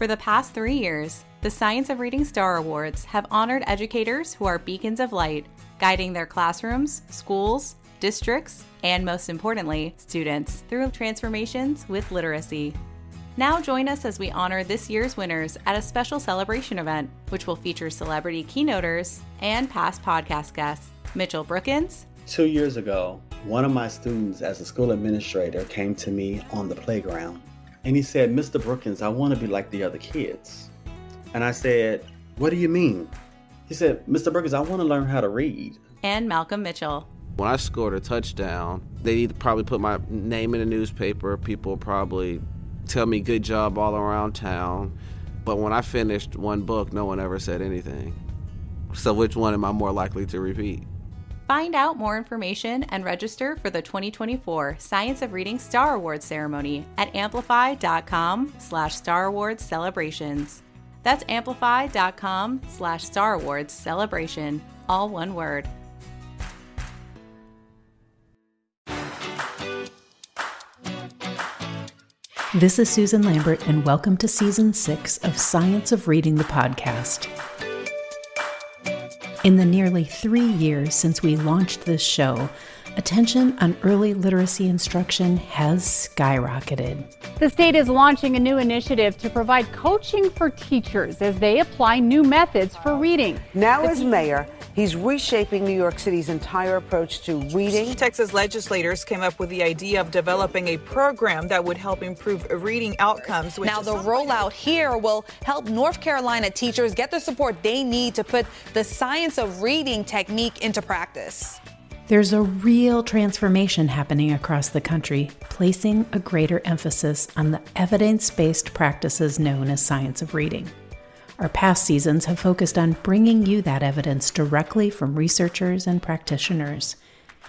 For the past three years, the Science of Reading Star Awards have honored educators who are beacons of light, guiding their classrooms, schools, districts, and most importantly, students through transformations with literacy. Now join us as we honor this year's winners at a special celebration event, which will feature celebrity keynoters and past podcast guests. Mitchell Brookins. Two years ago, one of my students as a school administrator came to me on the playground and he said, Mr. Brookins, I want to be like the other kids. And I said, What do you mean? He said, Mr. Brookins, I want to learn how to read. And Malcolm Mitchell. When I scored a touchdown, they'd probably put my name in the newspaper. People probably tell me good job all around town. But when I finished one book, no one ever said anything. So which one am I more likely to repeat? Find out more information and register for the 2024 Science of Reading Star Awards ceremony at amplify.com slash Star Awards celebrations. That's amplify.com slash Star Awards celebration, all one word. This is Susan Lambert, and welcome to season six of Science of Reading the podcast. In the nearly three years since we launched this show, attention on early literacy instruction has skyrocketed. The state is launching a new initiative to provide coaching for teachers as they apply new methods for reading. Now, as mayor, He's reshaping New York City's entire approach to reading. Texas legislators came up with the idea of developing a program that would help improve reading outcomes. Now, the rollout here will help North Carolina teachers get the support they need to put the science of reading technique into practice. There's a real transformation happening across the country, placing a greater emphasis on the evidence based practices known as science of reading. Our past seasons have focused on bringing you that evidence directly from researchers and practitioners.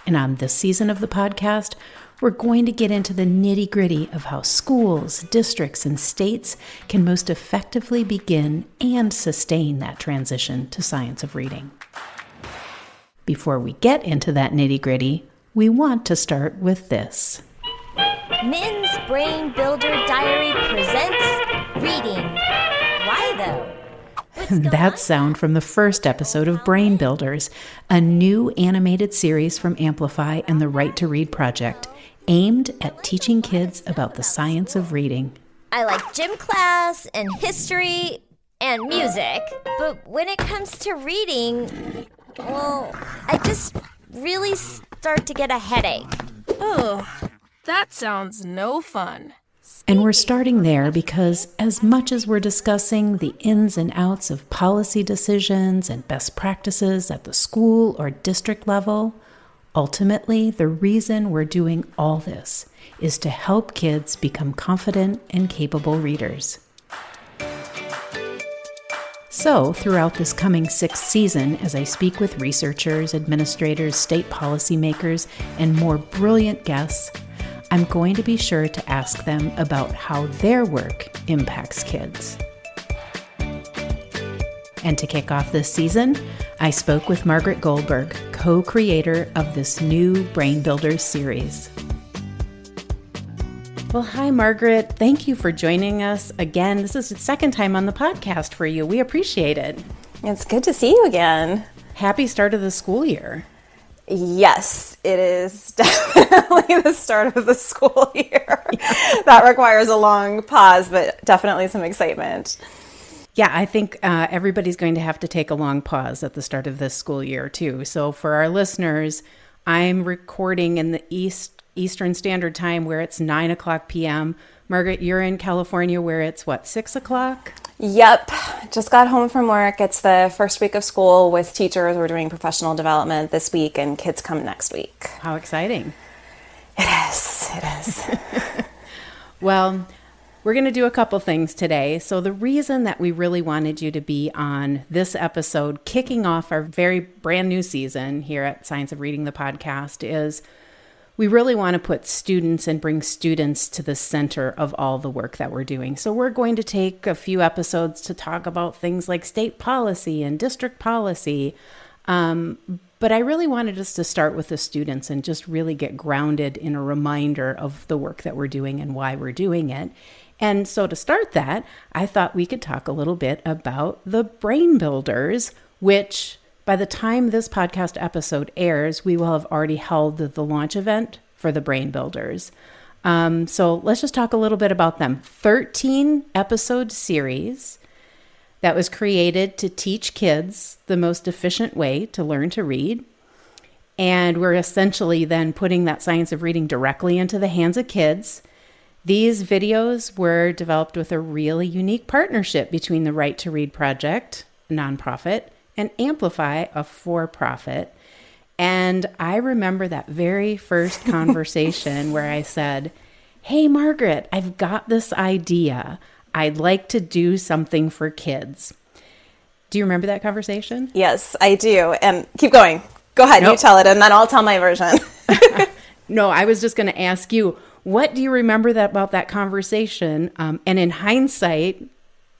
And on this season of the podcast, we're going to get into the nitty gritty of how schools, districts, and states can most effectively begin and sustain that transition to science of reading. Before we get into that nitty gritty, we want to start with this. Min's Brain Builder Diary presents Reading. Why though? that sound from the first episode of Brain Builders, a new animated series from Amplify and the Right to Read Project, aimed at teaching kids about the science of reading. I like gym class and history and music, but when it comes to reading, well, I just really start to get a headache. Oh, that sounds no fun. And we're starting there because, as much as we're discussing the ins and outs of policy decisions and best practices at the school or district level, ultimately, the reason we're doing all this is to help kids become confident and capable readers. So, throughout this coming sixth season, as I speak with researchers, administrators, state policymakers, and more brilliant guests, I'm going to be sure to ask them about how their work impacts kids. And to kick off this season, I spoke with Margaret Goldberg, co creator of this new Brain Builders series. Well, hi, Margaret. Thank you for joining us again. This is the second time on the podcast for you. We appreciate it. It's good to see you again. Happy start of the school year. Yes, it is definitely the start of the school year. that requires a long pause, but definitely some excitement. Yeah, I think uh, everybody's going to have to take a long pause at the start of this school year too. So for our listeners, I'm recording in the East Eastern Standard Time where it's nine o'clock p.m. Margaret, you're in California where it's what six o'clock. Yep. Just got home from work. It's the first week of school with teachers. We're doing professional development this week, and kids come next week. How exciting! It is. It is. well, we're going to do a couple things today. So, the reason that we really wanted you to be on this episode, kicking off our very brand new season here at Science of Reading the podcast, is we really want to put students and bring students to the center of all the work that we're doing. So, we're going to take a few episodes to talk about things like state policy and district policy. Um, but I really wanted us to start with the students and just really get grounded in a reminder of the work that we're doing and why we're doing it. And so, to start that, I thought we could talk a little bit about the Brain Builders, which by the time this podcast episode airs, we will have already held the launch event for the Brain Builders. Um, so, let's just talk a little bit about them. 13 episode series that was created to teach kids the most efficient way to learn to read. And we're essentially then putting that science of reading directly into the hands of kids. These videos were developed with a really unique partnership between the Right to Read Project, nonprofit, and Amplify, a for profit. And I remember that very first conversation where I said, Hey, Margaret, I've got this idea. I'd like to do something for kids. Do you remember that conversation? Yes, I do. And keep going. Go ahead, nope. you tell it, and then I'll tell my version. no, I was just going to ask you, what do you remember that about that conversation? Um, and in hindsight,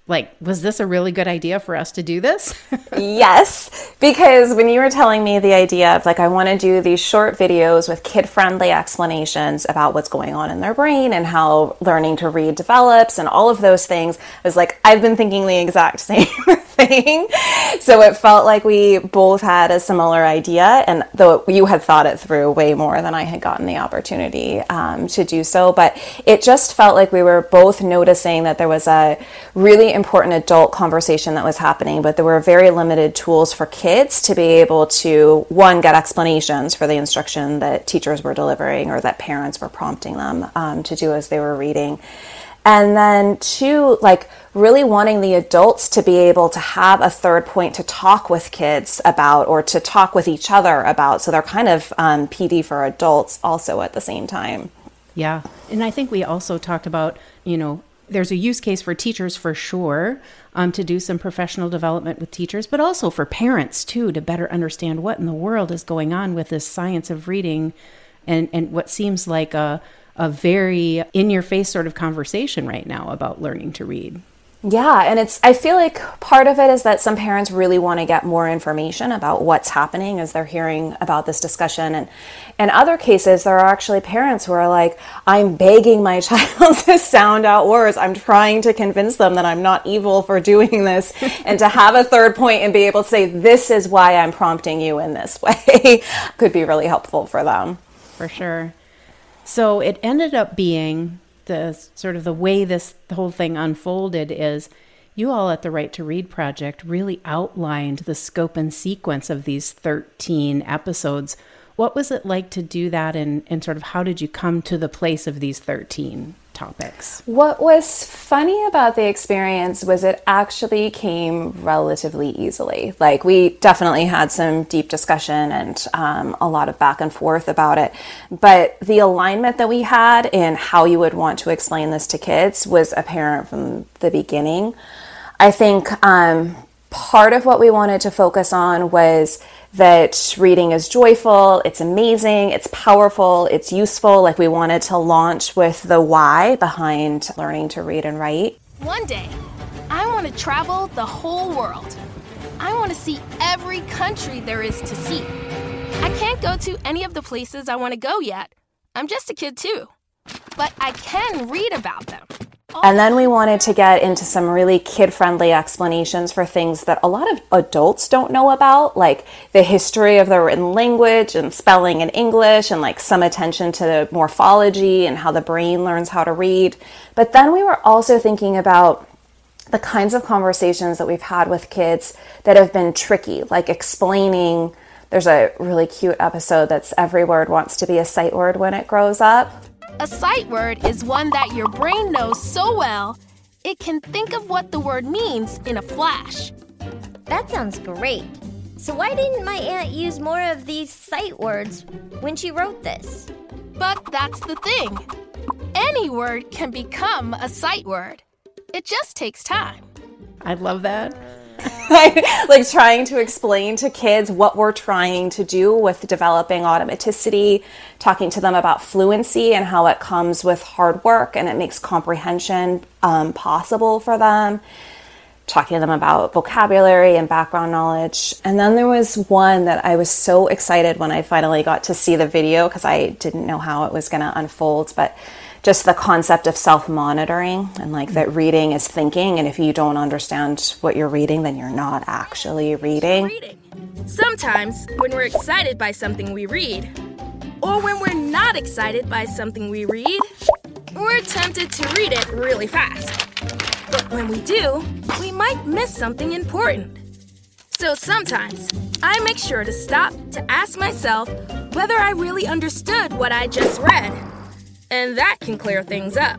like was this a really good idea for us to do this? Yes because when you were telling me the idea of like i want to do these short videos with kid friendly explanations about what's going on in their brain and how learning to read develops and all of those things i was like i've been thinking the exact same thing. So it felt like we both had a similar idea and though you had thought it through way more than i had gotten the opportunity um, to do so but it just felt like we were both noticing that there was a really important adult conversation that was happening, but there were very limited tools for kids to be able to, one, get explanations for the instruction that teachers were delivering or that parents were prompting them um, to do as they were reading. And then, two, like really wanting the adults to be able to have a third point to talk with kids about or to talk with each other about. So they're kind of um, PD for adults also at the same time. Yeah. And I think we also talked about, you know, there's a use case for teachers for sure um, to do some professional development with teachers, but also for parents too to better understand what in the world is going on with this science of reading and, and what seems like a, a very in your face sort of conversation right now about learning to read. Yeah, and it's I feel like part of it is that some parents really want to get more information about what's happening as they're hearing about this discussion and in other cases there are actually parents who are like I'm begging my child to sound out words. I'm trying to convince them that I'm not evil for doing this and to have a third point and be able to say this is why I'm prompting you in this way could be really helpful for them. For sure. So it ended up being the sort of the way this whole thing unfolded is you all at the Right to Read project really outlined the scope and sequence of these 13 episodes. What was it like to do that and, and sort of how did you come to the place of these 13? Topics. What was funny about the experience was it actually came relatively easily. Like, we definitely had some deep discussion and um, a lot of back and forth about it. But the alignment that we had in how you would want to explain this to kids was apparent from the beginning. I think um, part of what we wanted to focus on was that reading is joyful, it's amazing, it's powerful, it's useful. Like we wanted to launch with the why behind learning to read and write. One day, I want to travel the whole world. I want to see every country there is to see. I can't go to any of the places I want to go yet. I'm just a kid too. But I can read about them. And then we wanted to get into some really kid friendly explanations for things that a lot of adults don't know about, like the history of the written language and spelling in English, and like some attention to morphology and how the brain learns how to read. But then we were also thinking about the kinds of conversations that we've had with kids that have been tricky, like explaining. There's a really cute episode that's every word wants to be a sight word when it grows up. A sight word is one that your brain knows so well, it can think of what the word means in a flash. That sounds great. So, why didn't my aunt use more of these sight words when she wrote this? But that's the thing any word can become a sight word, it just takes time. I love that. like trying to explain to kids what we're trying to do with developing automaticity, talking to them about fluency and how it comes with hard work and it makes comprehension um, possible for them. Talking to them about vocabulary and background knowledge. And then there was one that I was so excited when I finally got to see the video because I didn't know how it was going to unfold. But just the concept of self monitoring and like that mm-hmm. reading is thinking. And if you don't understand what you're reading, then you're not actually reading. Sometimes, when we're excited by something we read, or when we're not excited by something we read, we're tempted to read it really fast. But when we do, we might miss something important. So sometimes, I make sure to stop to ask myself whether I really understood what I just read. And that can clear things up.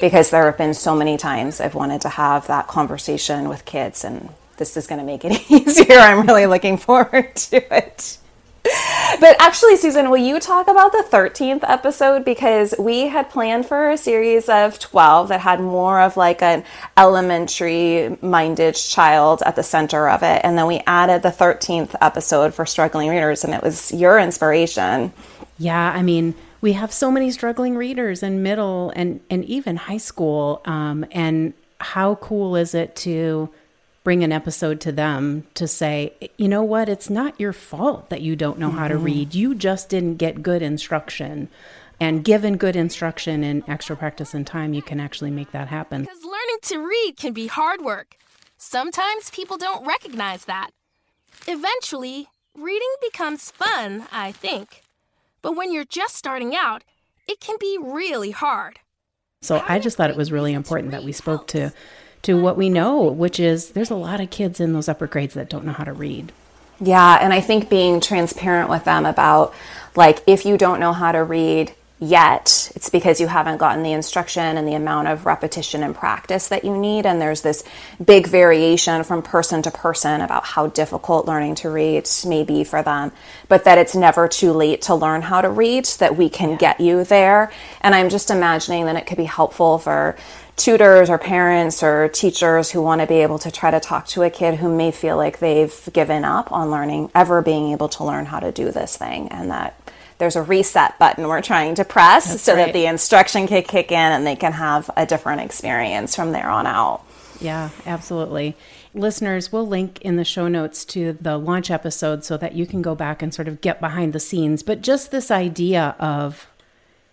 Because there have been so many times I've wanted to have that conversation with kids, and this is going to make it easier. I'm really looking forward to it. But actually, Susan, will you talk about the 13th episode? Because we had planned for a series of 12 that had more of like an elementary minded child at the center of it. And then we added the 13th episode for struggling readers, and it was your inspiration. Yeah, I mean, we have so many struggling readers in middle and, and even high school. Um, and how cool is it to bring an episode to them to say, you know what, it's not your fault that you don't know mm-hmm. how to mm-hmm. read. You just didn't get good instruction. And given good instruction and extra practice and time, you can actually make that happen. Because learning to read can be hard work. Sometimes people don't recognize that. Eventually, reading becomes fun, I think. But when you're just starting out, it can be really hard. So I just thought it was really important that we spoke to to what we know, which is there's a lot of kids in those upper grades that don't know how to read. Yeah, and I think being transparent with them about like if you don't know how to read yet, it's because you haven't gotten the instruction and the amount of repetition and practice that you need. And there's this big variation from person to person about how difficult learning to read may be for them, but that it's never too late to learn how to read, that we can get you there. And I'm just imagining that it could be helpful for tutors or parents or teachers who want to be able to try to talk to a kid who may feel like they've given up on learning, ever being able to learn how to do this thing, and that there's a reset button we're trying to press That's so right. that the instruction can kick in and they can have a different experience from there on out. Yeah, absolutely. Listeners, we'll link in the show notes to the launch episode so that you can go back and sort of get behind the scenes. But just this idea of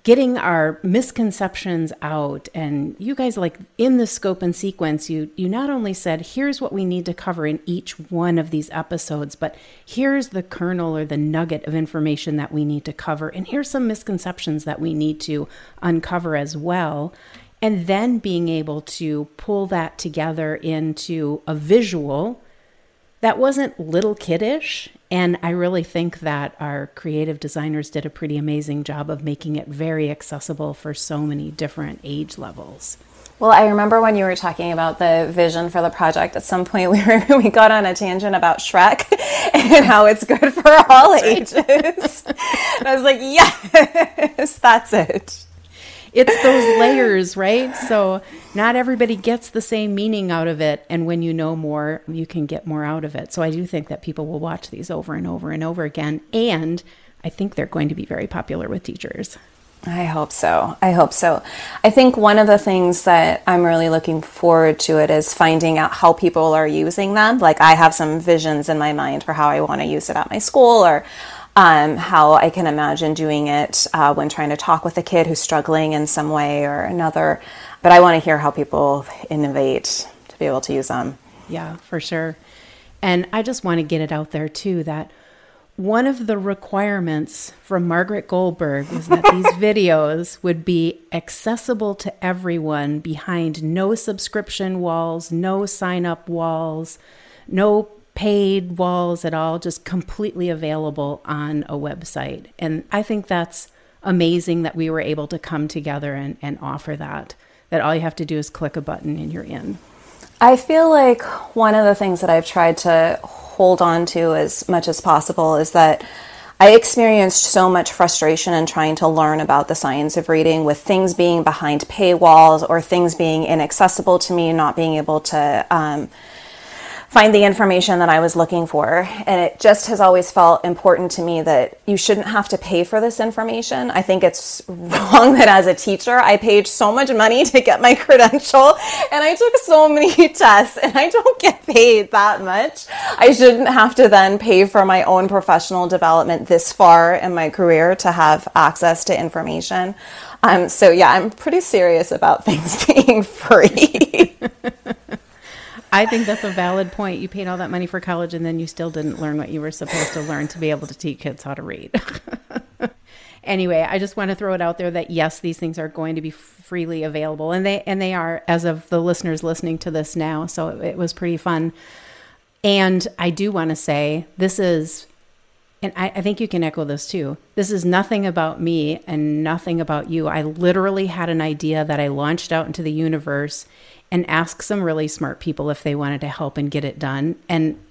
getting our misconceptions out and you guys like in the scope and sequence you you not only said here's what we need to cover in each one of these episodes but here's the kernel or the nugget of information that we need to cover and here's some misconceptions that we need to uncover as well and then being able to pull that together into a visual that wasn't little kiddish. And I really think that our creative designers did a pretty amazing job of making it very accessible for so many different age levels. Well, I remember when you were talking about the vision for the project. At some point, we were we got on a tangent about Shrek and how it's good for all ages. and I was like, yes, that's it it's those layers, right? So not everybody gets the same meaning out of it. And when you know more, you can get more out of it. So I do think that people will watch these over and over and over again. And I think they're going to be very popular with teachers. I hope so. I hope so. I think one of the things that I'm really looking forward to it is finding out how people are using them. Like I have some visions in my mind for how I want to use it at my school or um, how I can imagine doing it uh, when trying to talk with a kid who's struggling in some way or another. But I want to hear how people innovate to be able to use them. Yeah, for sure. And I just want to get it out there too that one of the requirements from Margaret Goldberg was that these videos would be accessible to everyone behind no subscription walls, no sign up walls, no paid walls at all, just completely available on a website. And I think that's amazing that we were able to come together and, and offer that. That all you have to do is click a button and you're in. I feel like one of the things that I've tried to hold on to as much as possible is that I experienced so much frustration in trying to learn about the science of reading with things being behind paywalls or things being inaccessible to me, not being able to. Um, find the information that I was looking for. And it just has always felt important to me that you shouldn't have to pay for this information. I think it's wrong that as a teacher, I paid so much money to get my credential and I took so many tests and I don't get paid that much. I shouldn't have to then pay for my own professional development this far in my career to have access to information. Um, so, yeah, I'm pretty serious about things being free. I think that's a valid point. You paid all that money for college and then you still didn't learn what you were supposed to learn to be able to teach kids how to read. anyway, I just want to throw it out there that yes, these things are going to be freely available and they and they are as of the listeners listening to this now. So it, it was pretty fun. And I do want to say this is and I, I, think you can echo this too. This is nothing about me and nothing about you. I literally had an idea that I launched out into the universe and ask some really smart people if they wanted to help and get it done. And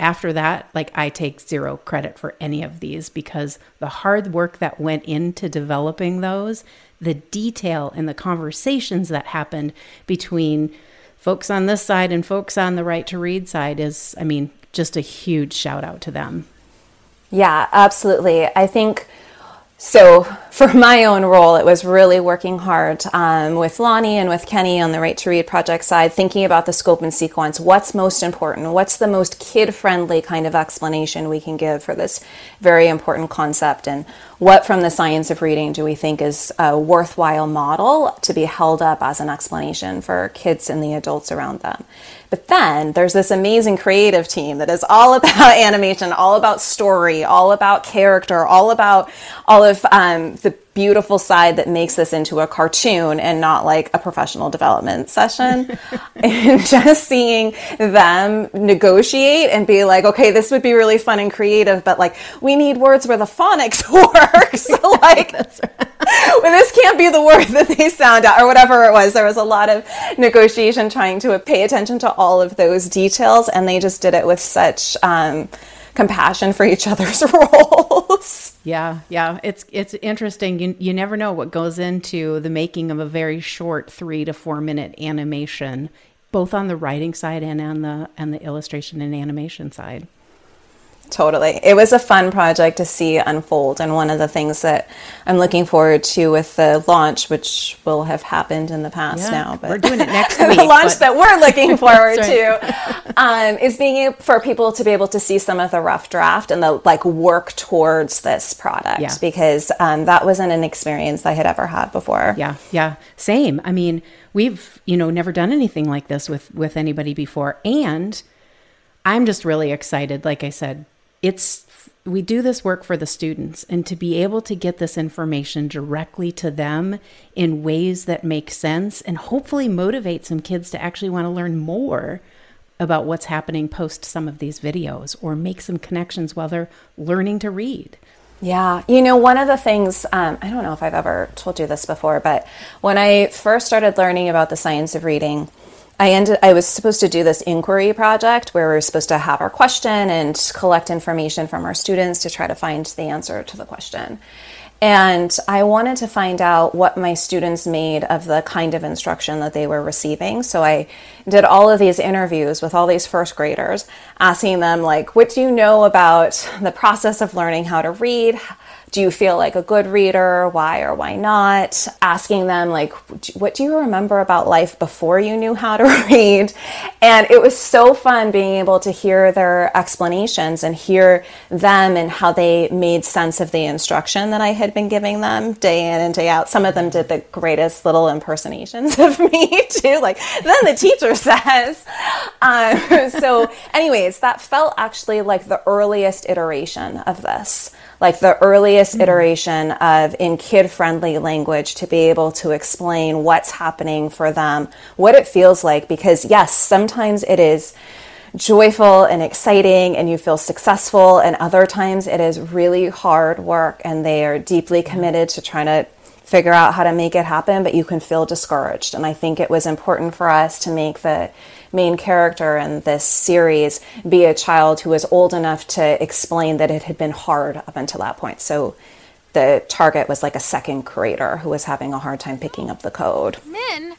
after that, like I take zero credit for any of these because the hard work that went into developing those, the detail and the conversations that happened between folks on this side and folks on the right to read side is, I mean, just a huge shout out to them. Yeah, absolutely. I think so for my own role, it was really working hard um, with Lonnie and with Kenny on the Right to Read project side, thinking about the scope and sequence. What's most important? What's the most kid friendly kind of explanation we can give for this very important concept? And what from the science of reading do we think is a worthwhile model to be held up as an explanation for kids and the adults around them? But then there's this amazing creative team that is all about animation, all about story, all about character, all about all of um, the beautiful side that makes this into a cartoon and not like a professional development session. and just seeing them negotiate and be like, okay, this would be really fun and creative, but like we need words where the phonics work. so like well, this can't be the word that they sound out or whatever it was. There was a lot of negotiation trying to pay attention to all of those details and they just did it with such um, compassion for each other's roles. Yeah, yeah, it's it's interesting. You you never know what goes into the making of a very short three to four minute animation, both on the writing side and on the and the illustration and animation side. Totally. It was a fun project to see unfold. And one of the things that I'm looking forward to with the launch, which will have happened in the past yeah, now, but we're doing it next week. the launch that we're looking forward to um, is being able, for people to be able to see some of the rough draft and the like work towards this product yeah. because um, that wasn't an experience I had ever had before. Yeah. Yeah. Same. I mean, we've, you know, never done anything like this with, with anybody before. And I'm just really excited. Like I said, it's we do this work for the students and to be able to get this information directly to them in ways that make sense and hopefully motivate some kids to actually want to learn more about what's happening post some of these videos or make some connections while they're learning to read. Yeah, you know, one of the things, um, I don't know if I've ever told you this before, but when I first started learning about the science of reading, I ended I was supposed to do this inquiry project where we were supposed to have our question and collect information from our students to try to find the answer to the question. And I wanted to find out what my students made of the kind of instruction that they were receiving. So I did all of these interviews with all these first graders, asking them, like, what do you know about the process of learning how to read? Do you feel like a good reader? Why or why not? Asking them, like, what do you remember about life before you knew how to read? And it was so fun being able to hear their explanations and hear them and how they made sense of the instruction that I had been giving them day in and day out. Some of them did the greatest little impersonations of me, too. Like, then the teacher says. Um, so, anyways, that felt actually like the earliest iteration of this like the earliest mm-hmm. iteration of in kid friendly language to be able to explain what's happening for them, what it feels like. Because, yes, sometimes it is joyful and exciting and you feel successful, and other times it is really hard work and they are deeply committed to trying to figure out how to make it happen, but you can feel discouraged. And I think it was important for us to make the main character in this series be a child who was old enough to explain that it had been hard up until that point. So the target was like a second grader who was having a hard time picking up the code. Min,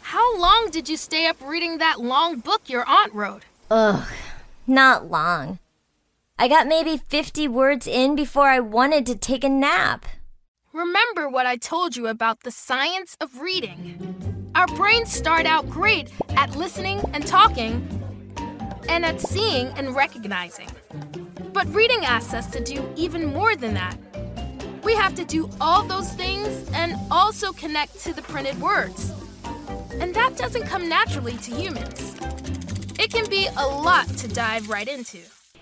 how long did you stay up reading that long book your aunt wrote? Ugh, not long. I got maybe 50 words in before I wanted to take a nap. Remember what I told you about the science of reading. Our brains start out great at listening and talking, and at seeing and recognizing. But reading asks us to do even more than that. We have to do all those things and also connect to the printed words. And that doesn't come naturally to humans. It can be a lot to dive right into.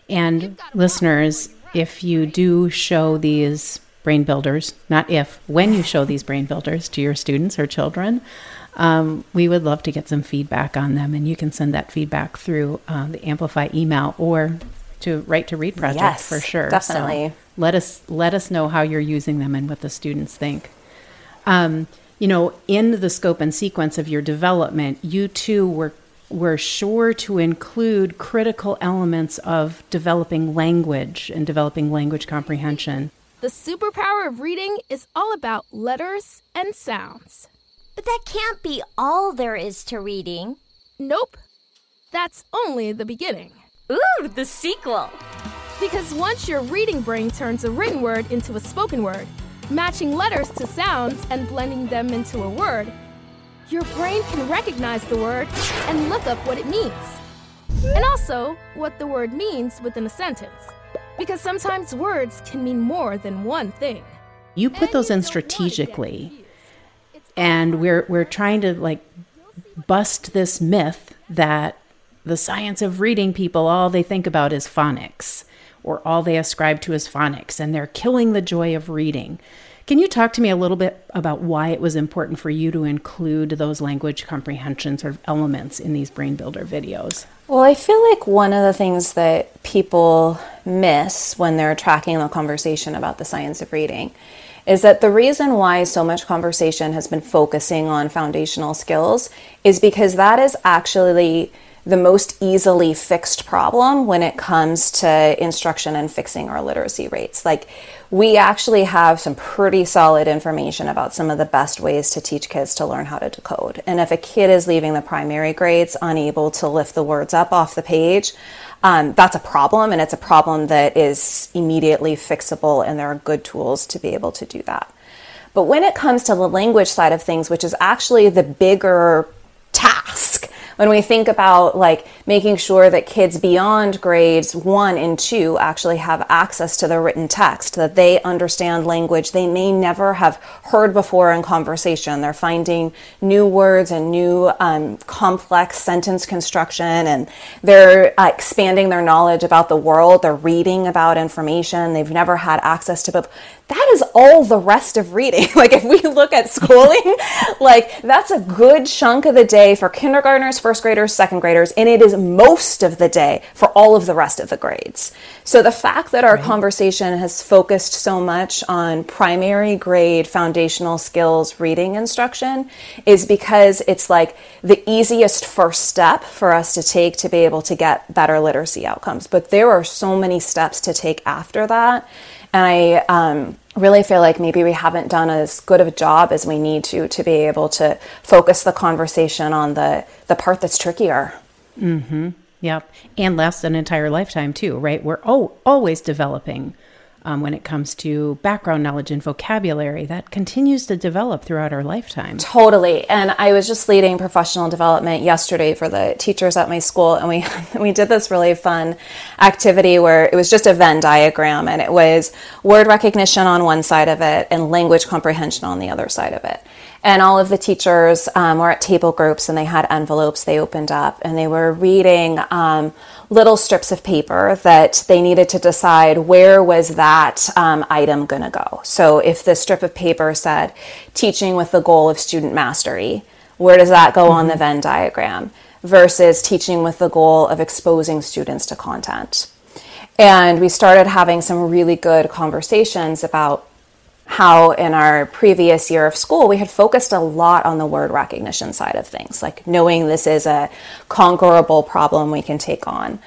And listeners, if you do show these brain builders, not if, when you show these brain builders to your students or children, um, we would love to get some feedback on them. And you can send that feedback through uh, the Amplify email or to Right to Read project Yes, for sure. definitely. So let us let us know how you're using them and what the students think. Um, you know, in the scope and sequence of your development, you too were were sure to include critical elements of developing language and developing language comprehension. The superpower of reading is all about letters and sounds. But that can't be all there is to reading. Nope. That's only the beginning. Ooh, the sequel. Because once your reading brain turns a written word into a spoken word, matching letters to sounds and blending them into a word, your brain can recognize the word and look up what it means. And also, what the word means within a sentence. Because sometimes words can mean more than one thing. You put those in strategically, and we're we're trying to like bust this myth that the science of reading people all they think about is phonics or all they ascribe to is phonics and they're killing the joy of reading. Can you talk to me a little bit about why it was important for you to include those language comprehension sort of elements in these brain builder videos? Well, I feel like one of the things that people miss when they're tracking the conversation about the science of reading is that the reason why so much conversation has been focusing on foundational skills is because that is actually the most easily fixed problem when it comes to instruction and fixing our literacy rates. Like, we actually have some pretty solid information about some of the best ways to teach kids to learn how to decode. And if a kid is leaving the primary grades unable to lift the words up off the page, um, that's a problem, and it's a problem that is immediately fixable, and there are good tools to be able to do that. But when it comes to the language side of things, which is actually the bigger task, when we think about like making sure that kids beyond grades one and two actually have access to the written text, that they understand language they may never have heard before in conversation. They're finding new words and new um, complex sentence construction, and they're uh, expanding their knowledge about the world. They're reading about information they've never had access to. But that is all the rest of reading. like if we look at schooling, like that's a good chunk of the day for kindergartners, first graders, second graders, and it is most of the day for all of the rest of the grades. So the fact that our conversation has focused so much on primary grade foundational skills reading instruction is because it's like the easiest first step for us to take to be able to get better literacy outcomes. But there are so many steps to take after that. And I um, really feel like maybe we haven't done as good of a job as we need to to be able to focus the conversation on the, the part that's trickier. Mm-hmm. Yep. And lasts an entire lifetime too, right? We're oh, always developing um, when it comes to background knowledge and vocabulary. That continues to develop throughout our lifetime. Totally. And I was just leading professional development yesterday for the teachers at my school, and we we did this really fun activity where it was just a Venn diagram, and it was word recognition on one side of it and language comprehension on the other side of it. And all of the teachers um, were at table groups, and they had envelopes they opened up, and they were reading. Um, little strips of paper that they needed to decide where was that um, item going to go so if the strip of paper said teaching with the goal of student mastery where does that go mm-hmm. on the venn diagram versus teaching with the goal of exposing students to content and we started having some really good conversations about how in our previous year of school we had focused a lot on the word recognition side of things like knowing this is a conquerable problem we can take on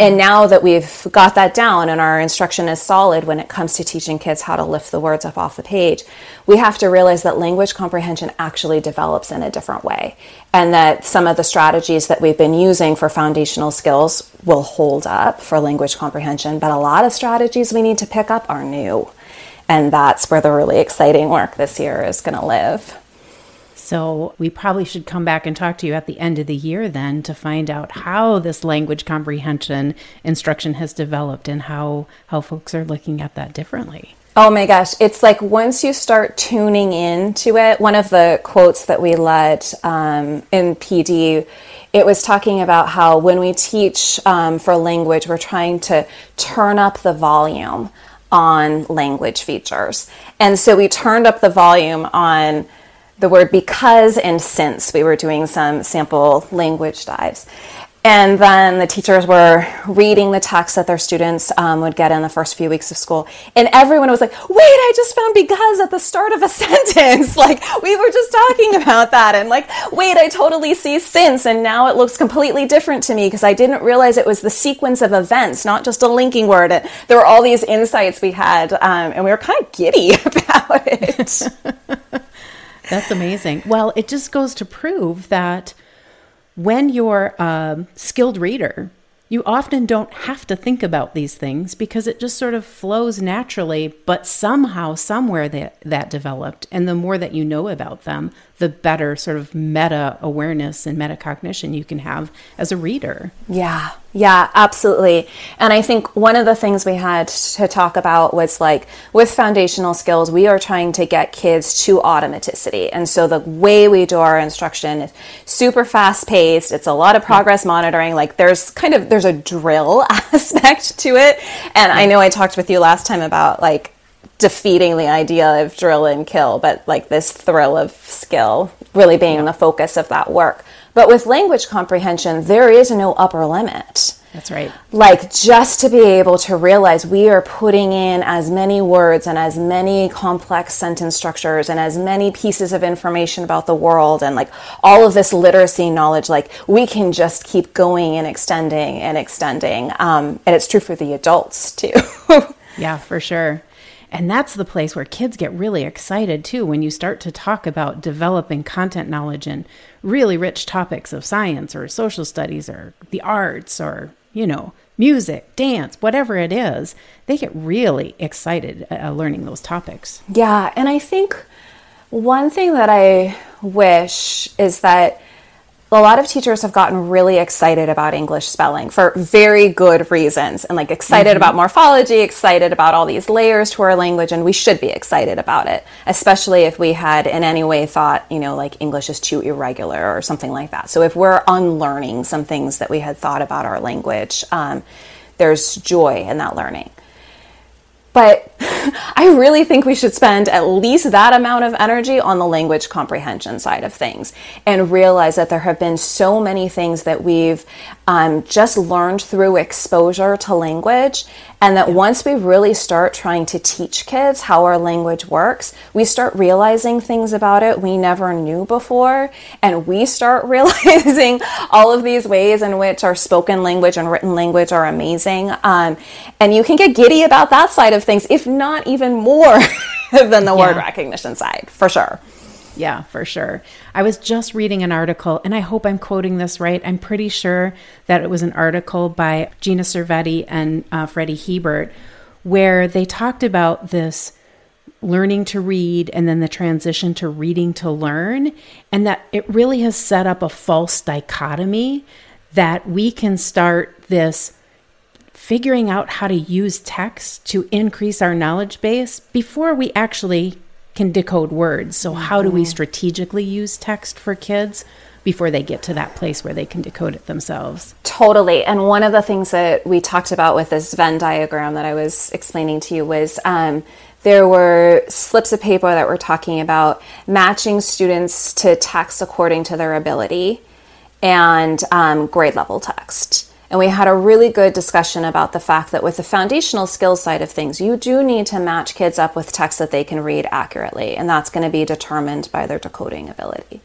And now that we've got that down and our instruction is solid when it comes to teaching kids how to lift the words up off the page, we have to realize that language comprehension actually develops in a different way. And that some of the strategies that we've been using for foundational skills will hold up for language comprehension, but a lot of strategies we need to pick up are new. And that's where the really exciting work this year is going to live. So we probably should come back and talk to you at the end of the year then to find out how this language comprehension instruction has developed and how how folks are looking at that differently. Oh my gosh, it's like once you start tuning into it, one of the quotes that we led um, in PD, it was talking about how when we teach um, for language, we're trying to turn up the volume on language features. And so we turned up the volume on the word because and since. We were doing some sample language dives. And then the teachers were reading the text that their students um, would get in the first few weeks of school. And everyone was like, wait, I just found because at the start of a sentence. like, we were just talking about that. And like, wait, I totally see since. And now it looks completely different to me because I didn't realize it was the sequence of events, not just a linking word. And there were all these insights we had. Um, and we were kind of giddy about it. That's amazing. Well, it just goes to prove that when you're a skilled reader, you often don't have to think about these things because it just sort of flows naturally, but somehow, somewhere that, that developed. And the more that you know about them, the better sort of meta awareness and metacognition you can have as a reader. Yeah, yeah, absolutely. And I think one of the things we had to talk about was like with foundational skills, we are trying to get kids to automaticity. And so the way we do our instruction is super fast paced. It's a lot of progress monitoring. Like there's kind of there's a drill aspect to it. And I know I talked with you last time about like defeating the idea of drill and kill, but like this thrill of skill really being yeah. the focus of that work. But with language comprehension, there is no upper limit. That's right. Like just to be able to realize we are putting in as many words and as many complex sentence structures and as many pieces of information about the world and like all of this literacy knowledge, like we can just keep going and extending and extending. Um, and it's true for the adults too. yeah, for sure. And that's the place where kids get really excited too when you start to talk about developing content knowledge and really rich topics of science or social studies or the arts or, you know, music, dance, whatever it is. They get really excited uh, learning those topics. Yeah. And I think one thing that I wish is that a lot of teachers have gotten really excited about English spelling for very good reasons and like excited mm-hmm. about morphology, excited about all these layers to our language, and we should be excited about it, especially if we had in any way thought, you know, like English is too irregular or something like that. So if we're unlearning some things that we had thought about our language, um, there's joy in that learning. But I really think we should spend at least that amount of energy on the language comprehension side of things and realize that there have been so many things that we've um, just learned through exposure to language. And that once we really start trying to teach kids how our language works, we start realizing things about it we never knew before. And we start realizing all of these ways in which our spoken language and written language are amazing. Um, and you can get giddy about that side of things, if not even more than the yeah. word recognition side, for sure. Yeah, for sure. I was just reading an article, and I hope I'm quoting this right. I'm pretty sure that it was an article by Gina Cervetti and uh, Freddie Hiebert, where they talked about this learning to read and then the transition to reading to learn, and that it really has set up a false dichotomy that we can start this figuring out how to use text to increase our knowledge base before we actually can decode words. So, how do we mm-hmm. strategically use text for kids? before they get to that place where they can decode it themselves. Totally. And one of the things that we talked about with this Venn diagram that I was explaining to you was um, there were slips of paper that were talking about matching students to text according to their ability and um, grade level text. And we had a really good discussion about the fact that with the foundational skills side of things, you do need to match kids up with text that they can read accurately, and that's going to be determined by their decoding ability.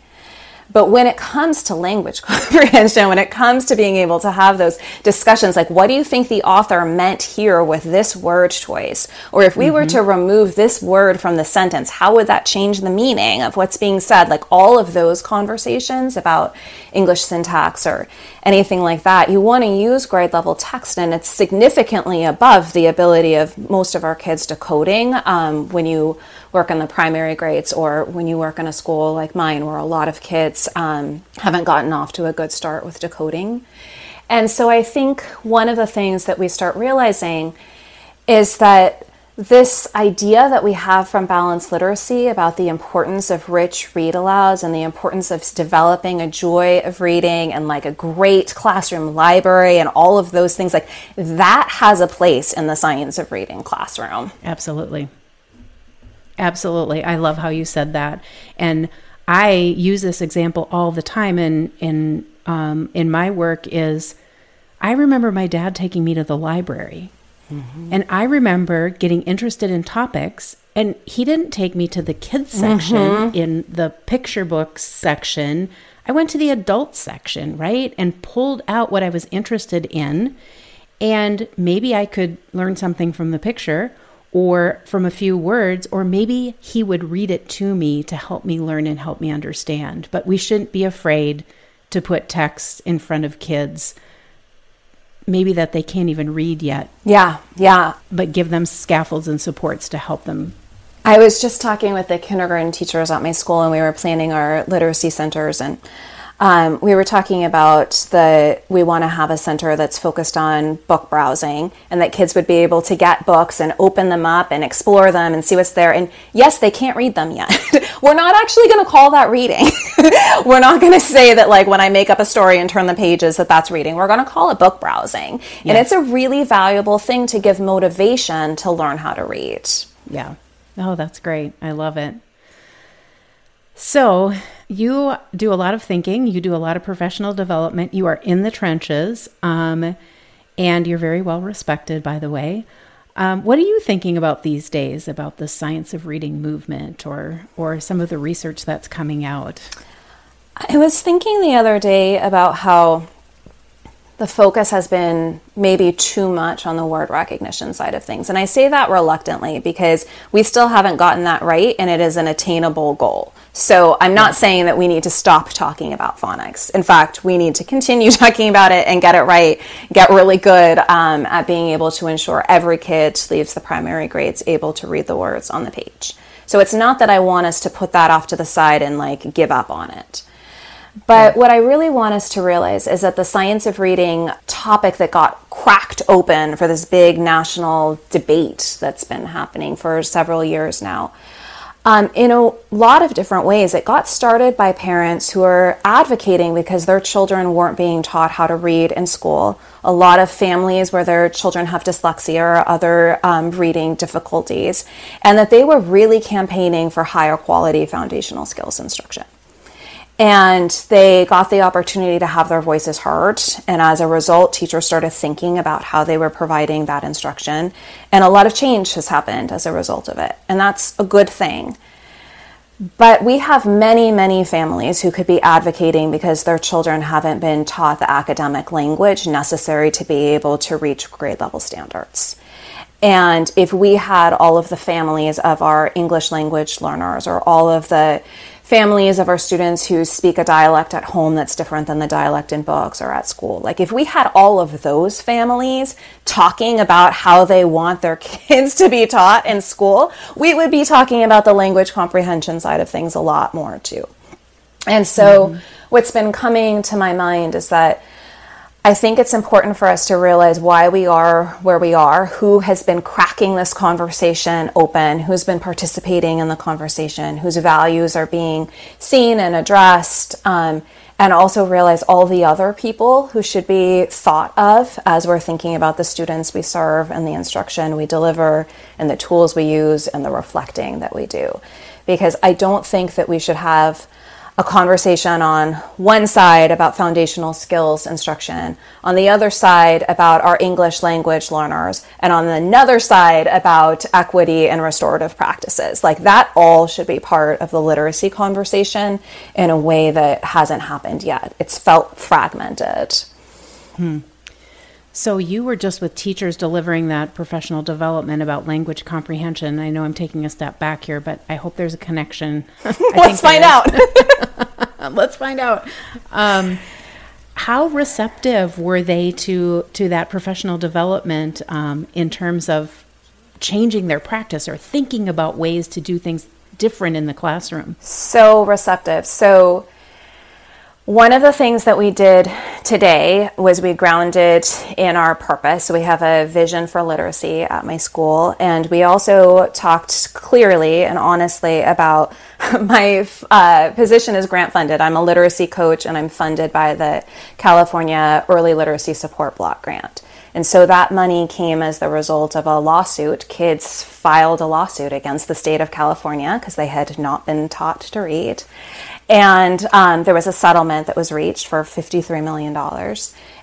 But when it comes to language comprehension, when it comes to being able to have those discussions, like what do you think the author meant here with this word choice? Or if we mm-hmm. were to remove this word from the sentence, how would that change the meaning of what's being said? Like all of those conversations about English syntax or anything like that, you want to use grade level text, and it's significantly above the ability of most of our kids decoding um, when you work in the primary grades or when you work in a school like mine where a lot of kids um, haven't gotten off to a good start with decoding. And so I think one of the things that we start realizing is that this idea that we have from balanced literacy about the importance of rich read alouds and the importance of developing a joy of reading and like a great classroom library and all of those things like that has a place in the science of reading classroom absolutely Absolutely. I love how you said that. And I use this example all the time in in um, in my work is I remember my dad taking me to the library. Mm-hmm. And I remember getting interested in topics and he didn't take me to the kids section mm-hmm. in the picture books section. I went to the adult section, right? And pulled out what I was interested in. And maybe I could learn something from the picture or from a few words, or maybe he would read it to me to help me learn and help me understand. But we shouldn't be afraid to put text in front of kids. Maybe that they can't even read yet. Yeah, yeah. But give them scaffolds and supports to help them. I was just talking with the kindergarten teachers at my school, and we were planning our literacy centers. And um, we were talking about the we want to have a center that's focused on book browsing and that kids would be able to get books and open them up and explore them and see what's there. And yes, they can't read them yet. we're not actually going to call that reading. we're not going to say that like when I make up a story and turn the pages that that's reading. We're going to call it book browsing. Yes. And it's a really valuable thing to give motivation to learn how to read. Yeah. Oh, that's great. I love it. So, you do a lot of thinking, you do a lot of professional development, you are in the trenches, um, and you're very well respected, by the way. Um, what are you thinking about these days about the science of reading movement or, or some of the research that's coming out? I was thinking the other day about how the focus has been maybe too much on the word recognition side of things. And I say that reluctantly because we still haven't gotten that right and it is an attainable goal. So I'm not saying that we need to stop talking about phonics. In fact, we need to continue talking about it and get it right, get really good um, at being able to ensure every kid leaves the primary grades able to read the words on the page. So it's not that I want us to put that off to the side and like give up on it. But what I really want us to realize is that the science of reading topic that got cracked open for this big national debate that's been happening for several years now. Um, in a lot of different ways. It got started by parents who are advocating because their children weren't being taught how to read in school. A lot of families where their children have dyslexia or other um, reading difficulties, and that they were really campaigning for higher quality foundational skills instruction and they got the opportunity to have their voices heard. And as a result teachers started thinking about how they were providing that instruction. And a lot of change has happened as a result of it. And that's a good thing. But we have many many families who could be advocating because their children haven't been taught the academic language necessary to be able to reach grade level standards. And if we had all of the families of our english language learners or all of the families of our students who speak a dialect at home that's different than the dialect in books or at school. Like, if we had all of those families talking about how they want their kids to be taught in school, we would be talking about the language comprehension side of things a lot more too. And so, mm-hmm. what's been coming to my mind is that I think it's important for us to realize why we are where we are, who has been cracking this conversation open, who's been participating in the conversation, whose values are being seen and addressed, um, and also realize all the other people who should be thought of as we're thinking about the students we serve and the instruction we deliver and the tools we use and the reflecting that we do. Because I don't think that we should have a conversation on one side about foundational skills instruction, on the other side about our English language learners, and on another side about equity and restorative practices. Like that all should be part of the literacy conversation in a way that hasn't happened yet. It's felt fragmented. Hmm. So you were just with teachers delivering that professional development about language comprehension. I know I'm taking a step back here, but I hope there's a connection. Let's find out. Let's find out. Um, how receptive were they to to that professional development um, in terms of changing their practice or thinking about ways to do things different in the classroom? So receptive. So one of the things that we did today was we grounded in our purpose. We have a vision for literacy at my school, and we also talked clearly and honestly about my uh, position is grant funded. I'm a literacy coach, and I'm funded by the California Early Literacy Support Block Grant. And so that money came as the result of a lawsuit. Kids filed a lawsuit against the state of California because they had not been taught to read. And um, there was a settlement that was reached for $53 million.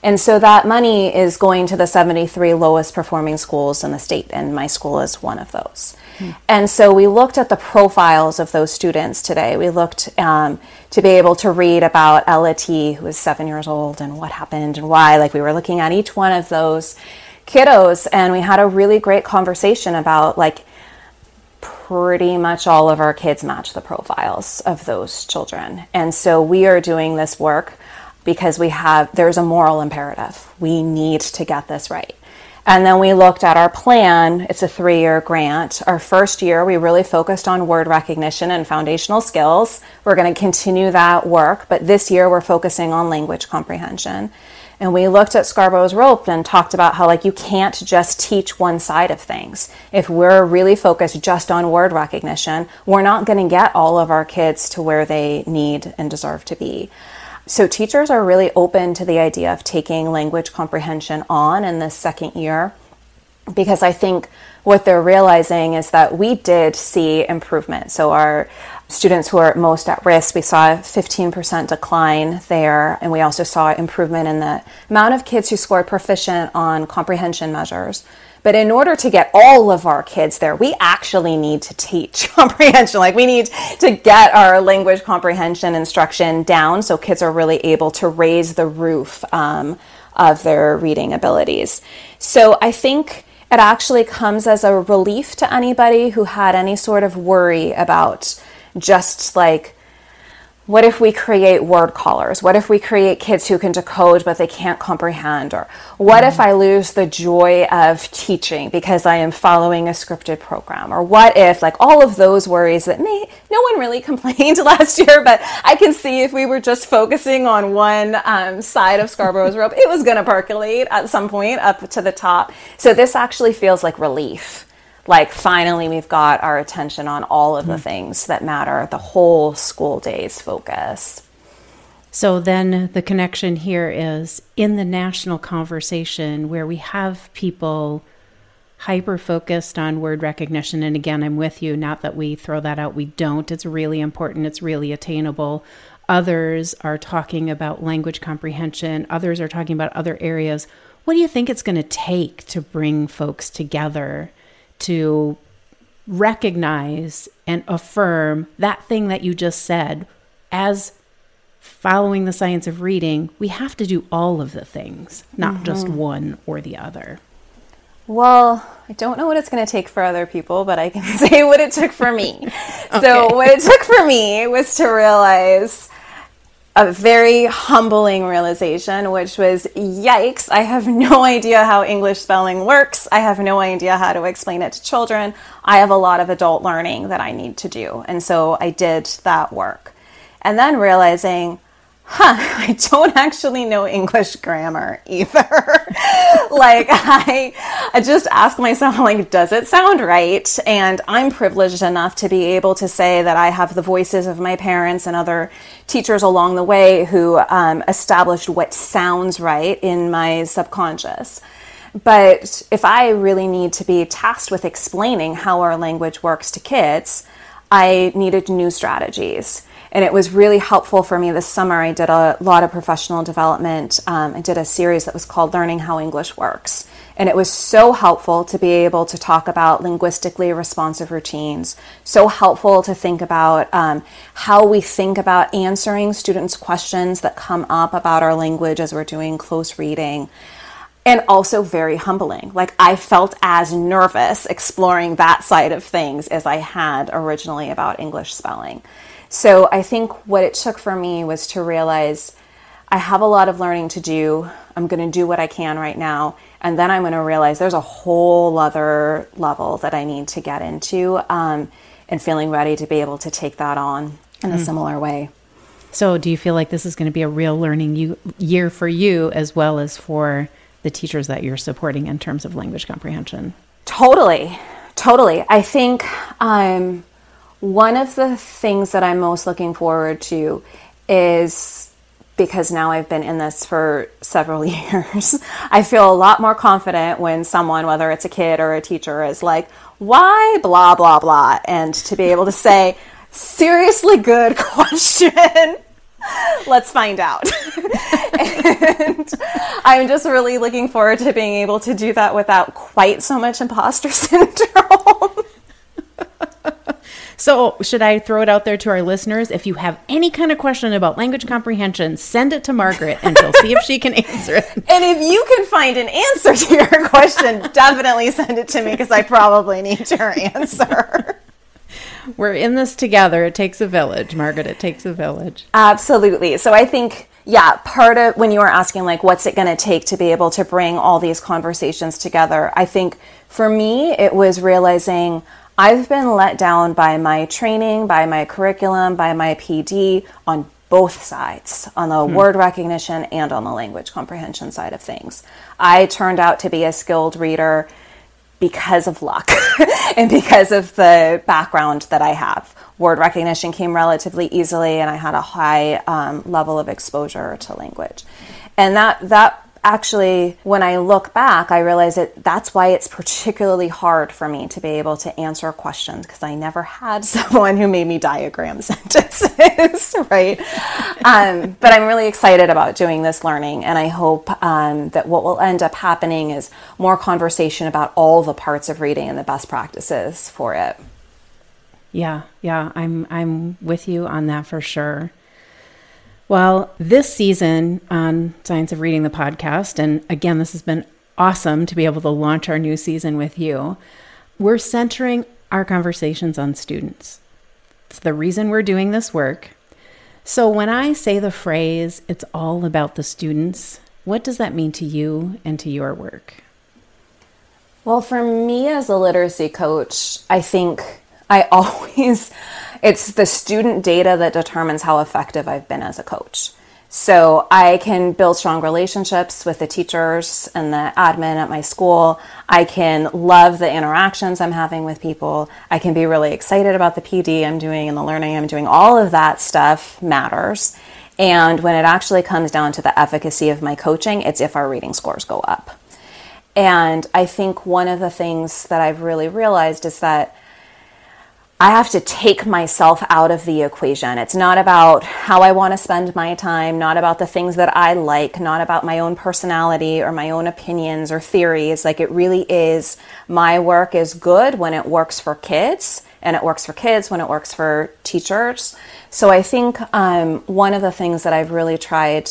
And so that money is going to the 73 lowest performing schools in the state, and my school is one of those. Hmm. And so we looked at the profiles of those students today. We looked um, to be able to read about Ella T, who was seven years old, and what happened and why. Like we were looking at each one of those kiddos, and we had a really great conversation about like pretty much all of our kids match the profiles of those children. And so we are doing this work because we have, there's a moral imperative. We need to get this right. And then we looked at our plan. It's a three year grant. Our first year, we really focused on word recognition and foundational skills. We're going to continue that work, but this year we're focusing on language comprehension and we looked at Scarborough's rope and talked about how like you can't just teach one side of things. If we're really focused just on word recognition, we're not going to get all of our kids to where they need and deserve to be. So teachers are really open to the idea of taking language comprehension on in this second year because I think what they're realizing is that we did see improvement. So our students who are most at risk, we saw a 15% decline there, and we also saw improvement in the amount of kids who scored proficient on comprehension measures. But in order to get all of our kids there, we actually need to teach comprehension. Like we need to get our language comprehension instruction down so kids are really able to raise the roof um, of their reading abilities. So I think it actually comes as a relief to anybody who had any sort of worry about just like what if we create word callers? What if we create kids who can decode but they can't comprehend? Or what if I lose the joy of teaching because I am following a scripted program? Or what if, like, all of those worries that may, no one really complained last year, but I can see if we were just focusing on one um, side of Scarborough's rope, it was going to percolate at some point up to the top. So this actually feels like relief like finally we've got our attention on all of the mm-hmm. things that matter, the whole school day's focus. So then the connection here is in the national conversation where we have people hyper focused on word recognition. And again, I'm with you. Not that we throw that out, we don't. It's really important, it's really attainable. Others are talking about language comprehension, others are talking about other areas. What do you think it's going to take to bring folks together to recognize and affirm that thing that you just said as following the science of reading, we have to do all of the things, not mm-hmm. just one or the other. Well, I don't know what it's going to take for other people, but I can say what it took for me. okay. So, what it took for me was to realize a very humbling realization, which was yikes, I have no idea how English spelling works. I have no idea how to explain it to children. I have a lot of adult learning that I need to do. And so I did that work. And then realizing, huh, I don't actually know English grammar either. like I, I just ask myself, like, does it sound right? And I'm privileged enough to be able to say that I have the voices of my parents and other teachers along the way who um, established what sounds right in my subconscious. But if I really need to be tasked with explaining how our language works to kids, I needed new strategies. And it was really helpful for me this summer. I did a lot of professional development. Um, I did a series that was called Learning How English Works. And it was so helpful to be able to talk about linguistically responsive routines, so helpful to think about um, how we think about answering students' questions that come up about our language as we're doing close reading and also very humbling. Like I felt as nervous exploring that side of things as I had originally about English spelling. So I think what it took for me was to realize I have a lot of learning to do. I'm going to do what I can right now. And then I'm going to realize there's a whole other level that I need to get into um, and feeling ready to be able to take that on in a mm. similar way. So, do you feel like this is going to be a real learning you, year for you as well as for the teachers that you're supporting in terms of language comprehension? Totally, totally. I think um, one of the things that I'm most looking forward to is because now I've been in this for several years, I feel a lot more confident when someone, whether it's a kid or a teacher, is like, why blah, blah, blah. And to be able to say, seriously good question. Let's find out. and I'm just really looking forward to being able to do that without quite so much imposter syndrome. So, should I throw it out there to our listeners? If you have any kind of question about language comprehension, send it to Margaret and she'll see if she can answer it. And if you can find an answer to your question, definitely send it to me because I probably need your answer. We're in this together. It takes a village, Margaret. It takes a village. Absolutely. So, I think yeah, part of when you were asking, like, what's it going to take to be able to bring all these conversations together? I think for me, it was realizing I've been let down by my training, by my curriculum, by my PD on both sides, on the hmm. word recognition and on the language comprehension side of things. I turned out to be a skilled reader because of luck and because of the background that I have. Word recognition came relatively easily, and I had a high um, level of exposure to language. And that, that actually, when I look back, I realize that that's why it's particularly hard for me to be able to answer questions because I never had someone who made me diagram sentences, right? Um, but I'm really excited about doing this learning, and I hope um, that what will end up happening is more conversation about all the parts of reading and the best practices for it. Yeah, yeah, I'm I'm with you on that for sure. Well, this season on Science of Reading the podcast, and again, this has been awesome to be able to launch our new season with you. We're centering our conversations on students. It's the reason we're doing this work. So, when I say the phrase, it's all about the students, what does that mean to you and to your work? Well, for me as a literacy coach, I think I always it's the student data that determines how effective I've been as a coach. So I can build strong relationships with the teachers and the admin at my school. I can love the interactions I'm having with people. I can be really excited about the PD I'm doing and the learning I'm doing. All of that stuff matters. And when it actually comes down to the efficacy of my coaching, it's if our reading scores go up. And I think one of the things that I've really realized is that I have to take myself out of the equation. It's not about how I want to spend my time, not about the things that I like, not about my own personality or my own opinions or theories. Like it really is my work is good when it works for kids, and it works for kids when it works for teachers. So I think um, one of the things that I've really tried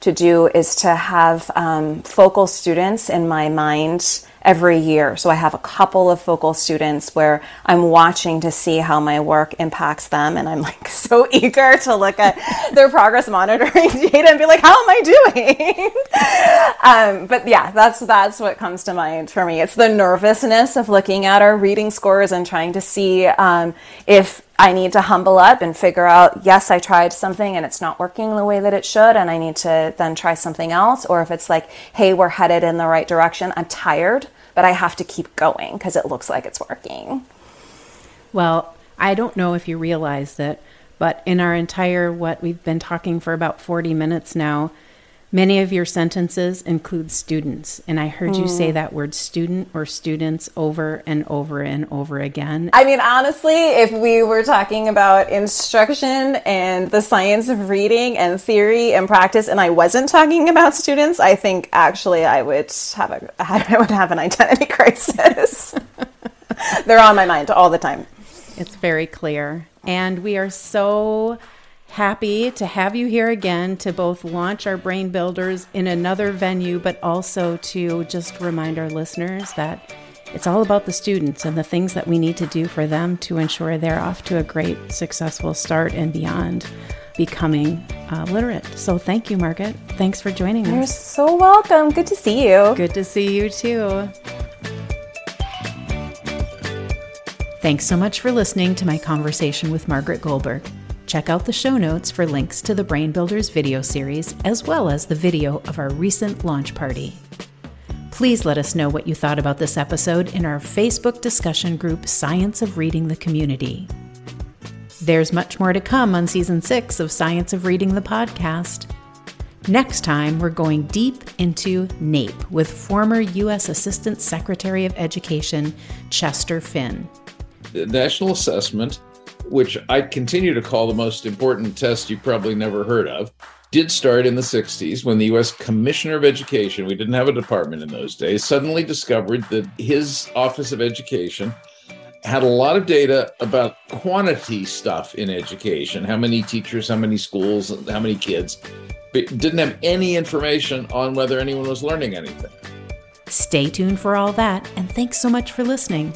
to do is to have um, focal students in my mind every year. So I have a couple of focal students where I'm watching to see how my work impacts them. And I'm like so eager to look at their progress monitoring data and be like, how am I doing? um, but yeah, that's, that's what comes to mind for me. It's the nervousness of looking at our reading scores and trying to see um, if I need to humble up and figure out, yes, I tried something and it's not working the way that it should, and I need to then try something else. Or if it's like, hey, we're headed in the right direction, I'm tired, but I have to keep going because it looks like it's working. Well, I don't know if you realize that, but in our entire, what we've been talking for about 40 minutes now, Many of your sentences include students, and I heard you say Mm. that word student or students over and over and over again. I mean, honestly, if we were talking about instruction and the science of reading and theory and practice, and I wasn't talking about students, I think actually I would have a I would have an identity crisis. They're on my mind all the time. It's very clear. And we are so happy to have you here again to both launch our Brain Builders in another venue, but also to just remind our listeners that it's all about the students and the things that we need to do for them to ensure they're off to a great, successful start and beyond becoming uh, literate. So thank you, Margaret. Thanks for joining us. You're so welcome. Good to see you. Good to see you too. Thanks so much for listening to my conversation with Margaret Goldberg. Check out the show notes for links to the Brain Builders video series, as well as the video of our recent launch party. Please let us know what you thought about this episode in our Facebook discussion group, Science of Reading the Community. There's much more to come on season six of Science of Reading the podcast. Next time, we're going deep into NAEP with former U.S. Assistant Secretary of Education Chester Finn. The national assessment, which I continue to call the most important test you probably never heard of, did start in the 60s when the US Commissioner of Education, we didn't have a department in those days, suddenly discovered that his Office of Education had a lot of data about quantity stuff in education how many teachers, how many schools, how many kids, but didn't have any information on whether anyone was learning anything. Stay tuned for all that, and thanks so much for listening.